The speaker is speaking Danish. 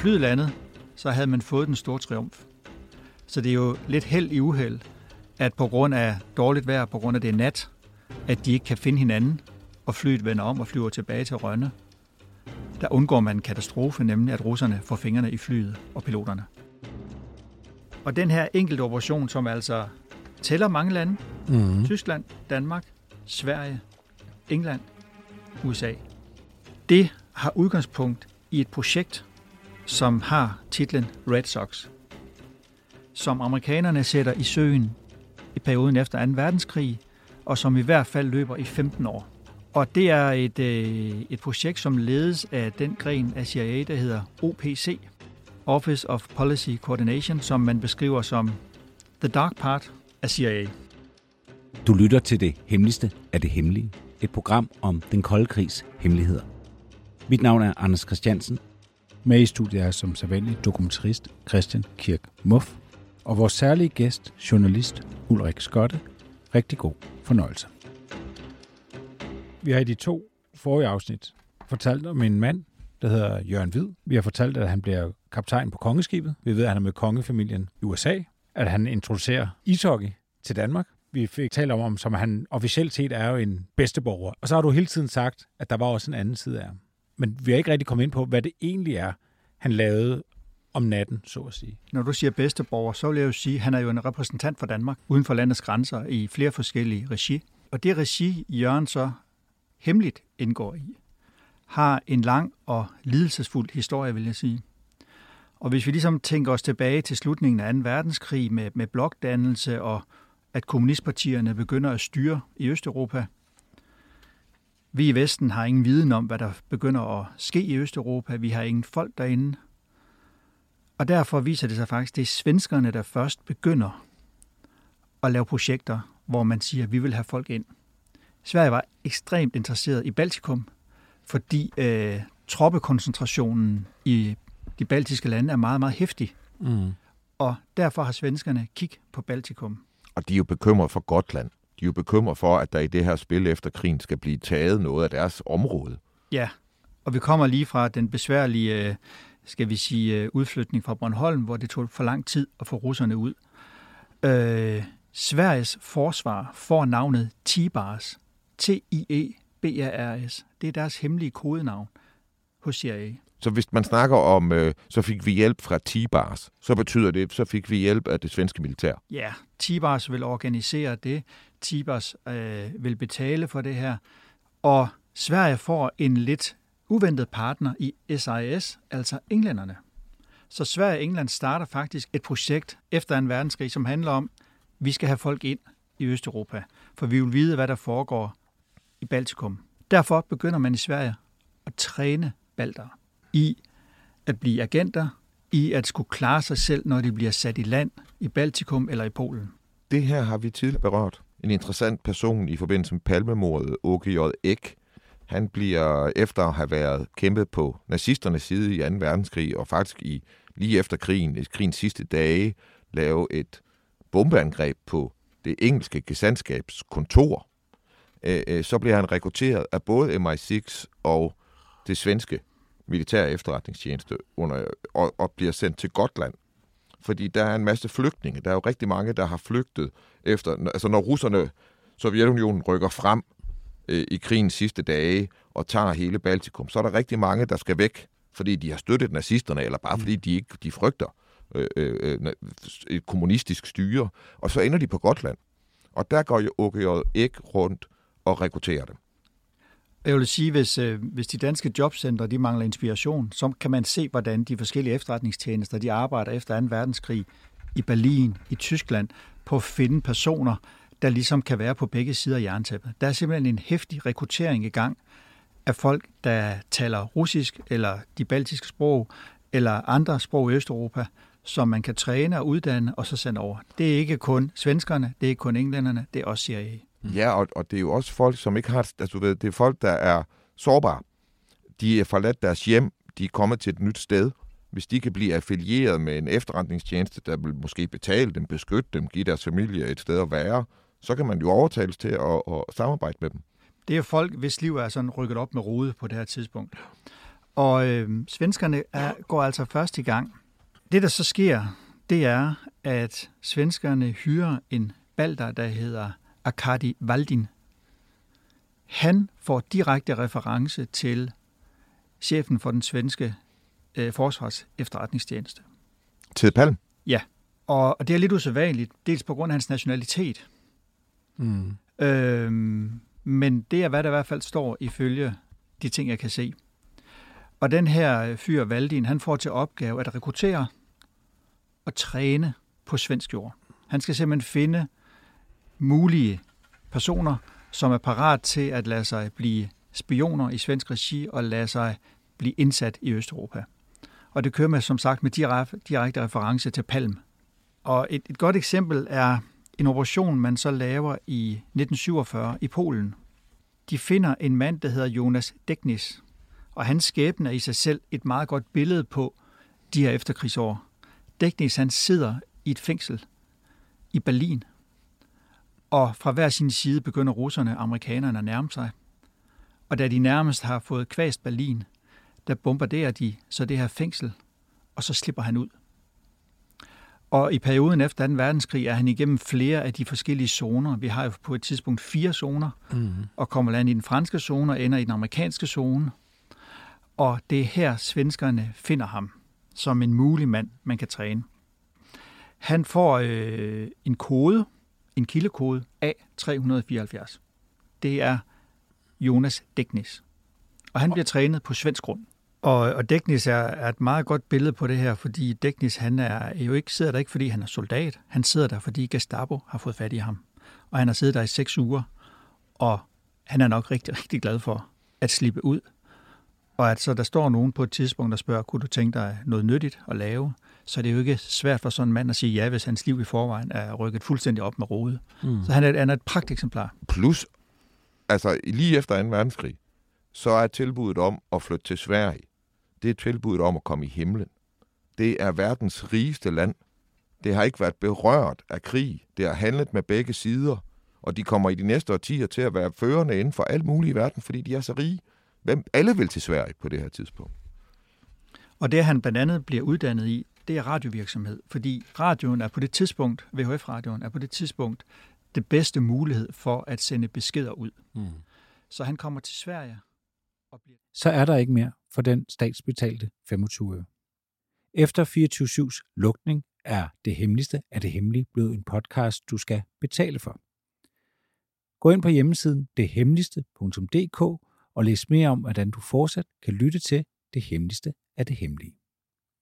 flyet landet, så havde man fået den store triumf. Så det er jo lidt held i uheld, at på grund af dårligt vejr, på grund af det er nat, at de ikke kan finde hinanden, og flyet vender om og flyver tilbage til Rønne. Der undgår man en katastrofe, nemlig at russerne får fingrene i flyet og piloterne. Og den her enkelte operation, som altså tæller mange lande, mm. Tyskland, Danmark, Sverige, England, USA, det har udgangspunkt i et projekt, som har titlen Red Sox, som amerikanerne sætter i søen i perioden efter 2. verdenskrig, og som i hvert fald løber i 15 år. Og det er et, øh, et projekt, som ledes af den gren af CIA, der hedder OPC, Office of Policy Coordination, som man beskriver som the dark part af CIA. Du lytter til det hemmeligste af det hemmelige. Et program om den kolde krigs hemmeligheder. Mit navn er Anders Christiansen. Med i studiet er som sædvanlig dokumentarist Christian Kirk Muff. Og vores særlige gæst, journalist Ulrik Skotte. Rigtig god fornøjelse. Vi har i de to forrige afsnit fortalt om en mand, der hedder Jørgen Hvid. Vi har fortalt, at han bliver kaptajn på kongeskibet. Vi ved, at han er med kongefamilien i USA. At han introducerer ishockey til Danmark. Vi fik talt om, som han officielt set er jo en bedsteborger. Og så har du hele tiden sagt, at der var også en anden side af ham. Men vi har ikke rigtig kommet ind på, hvad det egentlig er, han lavede om natten, så at sige. Når du siger bedsteborger, så vil jeg jo sige, at han er jo en repræsentant for Danmark uden for landets grænser i flere forskellige regi. Og det regi, Jørgen så hemmeligt indgår i, har en lang og lidelsesfuld historie, vil jeg sige. Og hvis vi ligesom tænker os tilbage til slutningen af 2. verdenskrig med, med blokdannelse og at kommunistpartierne begynder at styre i Østeuropa. Vi i Vesten har ingen viden om, hvad der begynder at ske i Østeuropa. Vi har ingen folk derinde. Og derfor viser det sig faktisk, at det er svenskerne, der først begynder at lave projekter, hvor man siger, at vi vil have folk ind. Sverige var ekstremt interesseret i Baltikum, fordi øh, troppekoncentrationen i de baltiske lande er meget, meget hæftig. Mm. Og derfor har svenskerne kig på Baltikum. Og de er jo bekymret for Gotland. De er jo bekymret for, at der i det her spil efter krigen skal blive taget noget af deres område. Ja, og vi kommer lige fra den besværlige, øh, skal vi sige, øh, udflytning fra Bornholm, hvor det tog for lang tid at få russerne ud. Øh, Sveriges forsvar får navnet Tibars. T-I-E-B-A-R-S. Det er deres hemmelige kodenavn hos CIA. Så hvis man snakker om, øh, så fik vi hjælp fra T-Bars, så betyder det, så fik vi hjælp af det svenske militær. Ja, T-Bars vil organisere det. T-Bars øh, vil betale for det her. Og Sverige får en lidt uventet partner i SIS, altså englænderne. Så Sverige og England starter faktisk et projekt efter en verdenskrig, som handler om, at vi skal have folk ind i Østeuropa, for vi vil vide, hvad der foregår i Baltikum. Derfor begynder man i Sverige at træne baltere i at blive agenter, i at skulle klare sig selv, når de bliver sat i land i Baltikum eller i Polen. Det her har vi tidligere berørt. En interessant person i forbindelse med palmemordet, Åke J. Ek, han bliver efter at have været kæmpet på nazisternes side i 2. verdenskrig, og faktisk i lige efter krigen, i krigens sidste dage, lave et bombeangreb på det engelske gesandskabs kontor. Øh, øh, så bliver han rekrutteret af både MI6 og det svenske militær efterretningstjeneste under, og, og bliver sendt til Gotland. Fordi der er en masse flygtninge. Der er jo rigtig mange, der har flygtet efter... Altså når russerne, Sovjetunionen rykker frem øh, i krigens sidste dage og tager hele Baltikum, så er der rigtig mange, der skal væk, fordi de har støttet nazisterne, eller bare mm. fordi de ikke de frygter øh, øh, et kommunistisk styre. Og så ender de på Gotland. Og der går jo OGJ ikke rundt og rekrutterer dem. Jeg vil sige, hvis, øh, hvis de danske jobcentre de mangler inspiration, så kan man se, hvordan de forskellige efterretningstjenester de arbejder efter 2. verdenskrig i Berlin, i Tyskland, på at finde personer, der ligesom kan være på begge sider af jerntæppet. Der er simpelthen en hæftig rekruttering i gang af folk, der taler russisk eller de baltiske sprog eller andre sprog i Østeuropa, som man kan træne og uddanne og så sende over. Det er ikke kun svenskerne, det er ikke kun englænderne, det er også CIA. Mm. Ja, og, og det er jo også folk, som ikke har... Altså, du ved, det er folk, der er sårbare. De er forladt deres hjem, de er kommet til et nyt sted. Hvis de kan blive affilieret med en efterretningstjeneste, der vil måske betale dem, beskytte dem, give deres familie et sted at være, så kan man jo overtales til at, at samarbejde med dem. Det er folk, hvis liv er sådan rykket op med rode på det her tidspunkt. Og øh, svenskerne er, går altså først i gang. Det, der så sker, det er, at svenskerne hyrer en balder, der hedder Arkadi Valdin. Han får direkte reference til chefen for den svenske øh, forsvars efterretningstjeneste. Til Palm? Ja, og, og det er lidt usædvanligt, dels på grund af hans nationalitet. Mm. Øhm, men det er, hvad der i hvert fald står ifølge de ting, jeg kan se. Og den her fyr, Valdin, han får til opgave at rekruttere og træne på svensk jord. Han skal simpelthen finde mulige personer, som er parat til at lade sig blive spioner i svensk regi og lade sig blive indsat i Østeuropa. Og det kører med, som sagt, med direkte reference til Palm. Og et, et godt eksempel er en operation, man så laver i 1947 i Polen. De finder en mand, der hedder Jonas Degnis, og hans skæbne er i sig selv et meget godt billede på de her efterkrigsår. Degnis han sidder i et fængsel i Berlin, og fra hver sin side begynder russerne og amerikanerne at nærme sig. Og da de nærmest har fået kvæst Berlin, der bombarderer de så det her fængsel, og så slipper han ud. Og i perioden efter 2. verdenskrig er han igennem flere af de forskellige zoner. Vi har jo på et tidspunkt fire zoner, mm. og kommer land i den franske zone og ender i den amerikanske zone. Og det er her, svenskerne finder ham som en mulig mand, man kan træne. Han får øh, en kode, en kildekode A374. Det er Jonas Dæknis. Og han bliver trænet på svensk grund. Og, og Dæknis er, er et meget godt billede på det her, fordi Dæknis han er jo ikke, sidder der ikke, fordi han er soldat. Han sidder der, fordi Gestapo har fået fat i ham. Og han har siddet der i seks uger, og han er nok rigtig, rigtig glad for at slippe ud. Og at så der står nogen på et tidspunkt, der spørger, kunne du tænke dig noget nyttigt at lave? Så det er jo ikke svært for sådan en mand at sige ja, hvis hans liv i forvejen er rykket fuldstændig op med rode. Mm. Så han er, han er et pragteksemplar. Plus, altså lige efter 2. verdenskrig, så er tilbuddet om at flytte til Sverige det er tilbuddet om at komme i himlen. Det er verdens rigeste land. Det har ikke været berørt af krig. Det har handlet med begge sider. Og de kommer i de næste årtier til at være førende inden for alt muligt i verden, fordi de er så rige. Hvem alle vil til Sverige på det her tidspunkt. Og det, han blandt andet bliver uddannet i, det er radiovirksomhed. Fordi radioen er på det tidspunkt, VHF-radioen er på det tidspunkt, det bedste mulighed for at sende beskeder ud. Mm. Så han kommer til Sverige og bliver... Så er der ikke mere for den statsbetalte 25 øre. Efter 24-7's lukning er Det Hemmeligste af det Hemmelige blevet en podcast, du skal betale for. Gå ind på hjemmesiden dethemmeligste.dk og læs mere om, hvordan du fortsat kan lytte til Det Hemmeligste af det Hemmelige.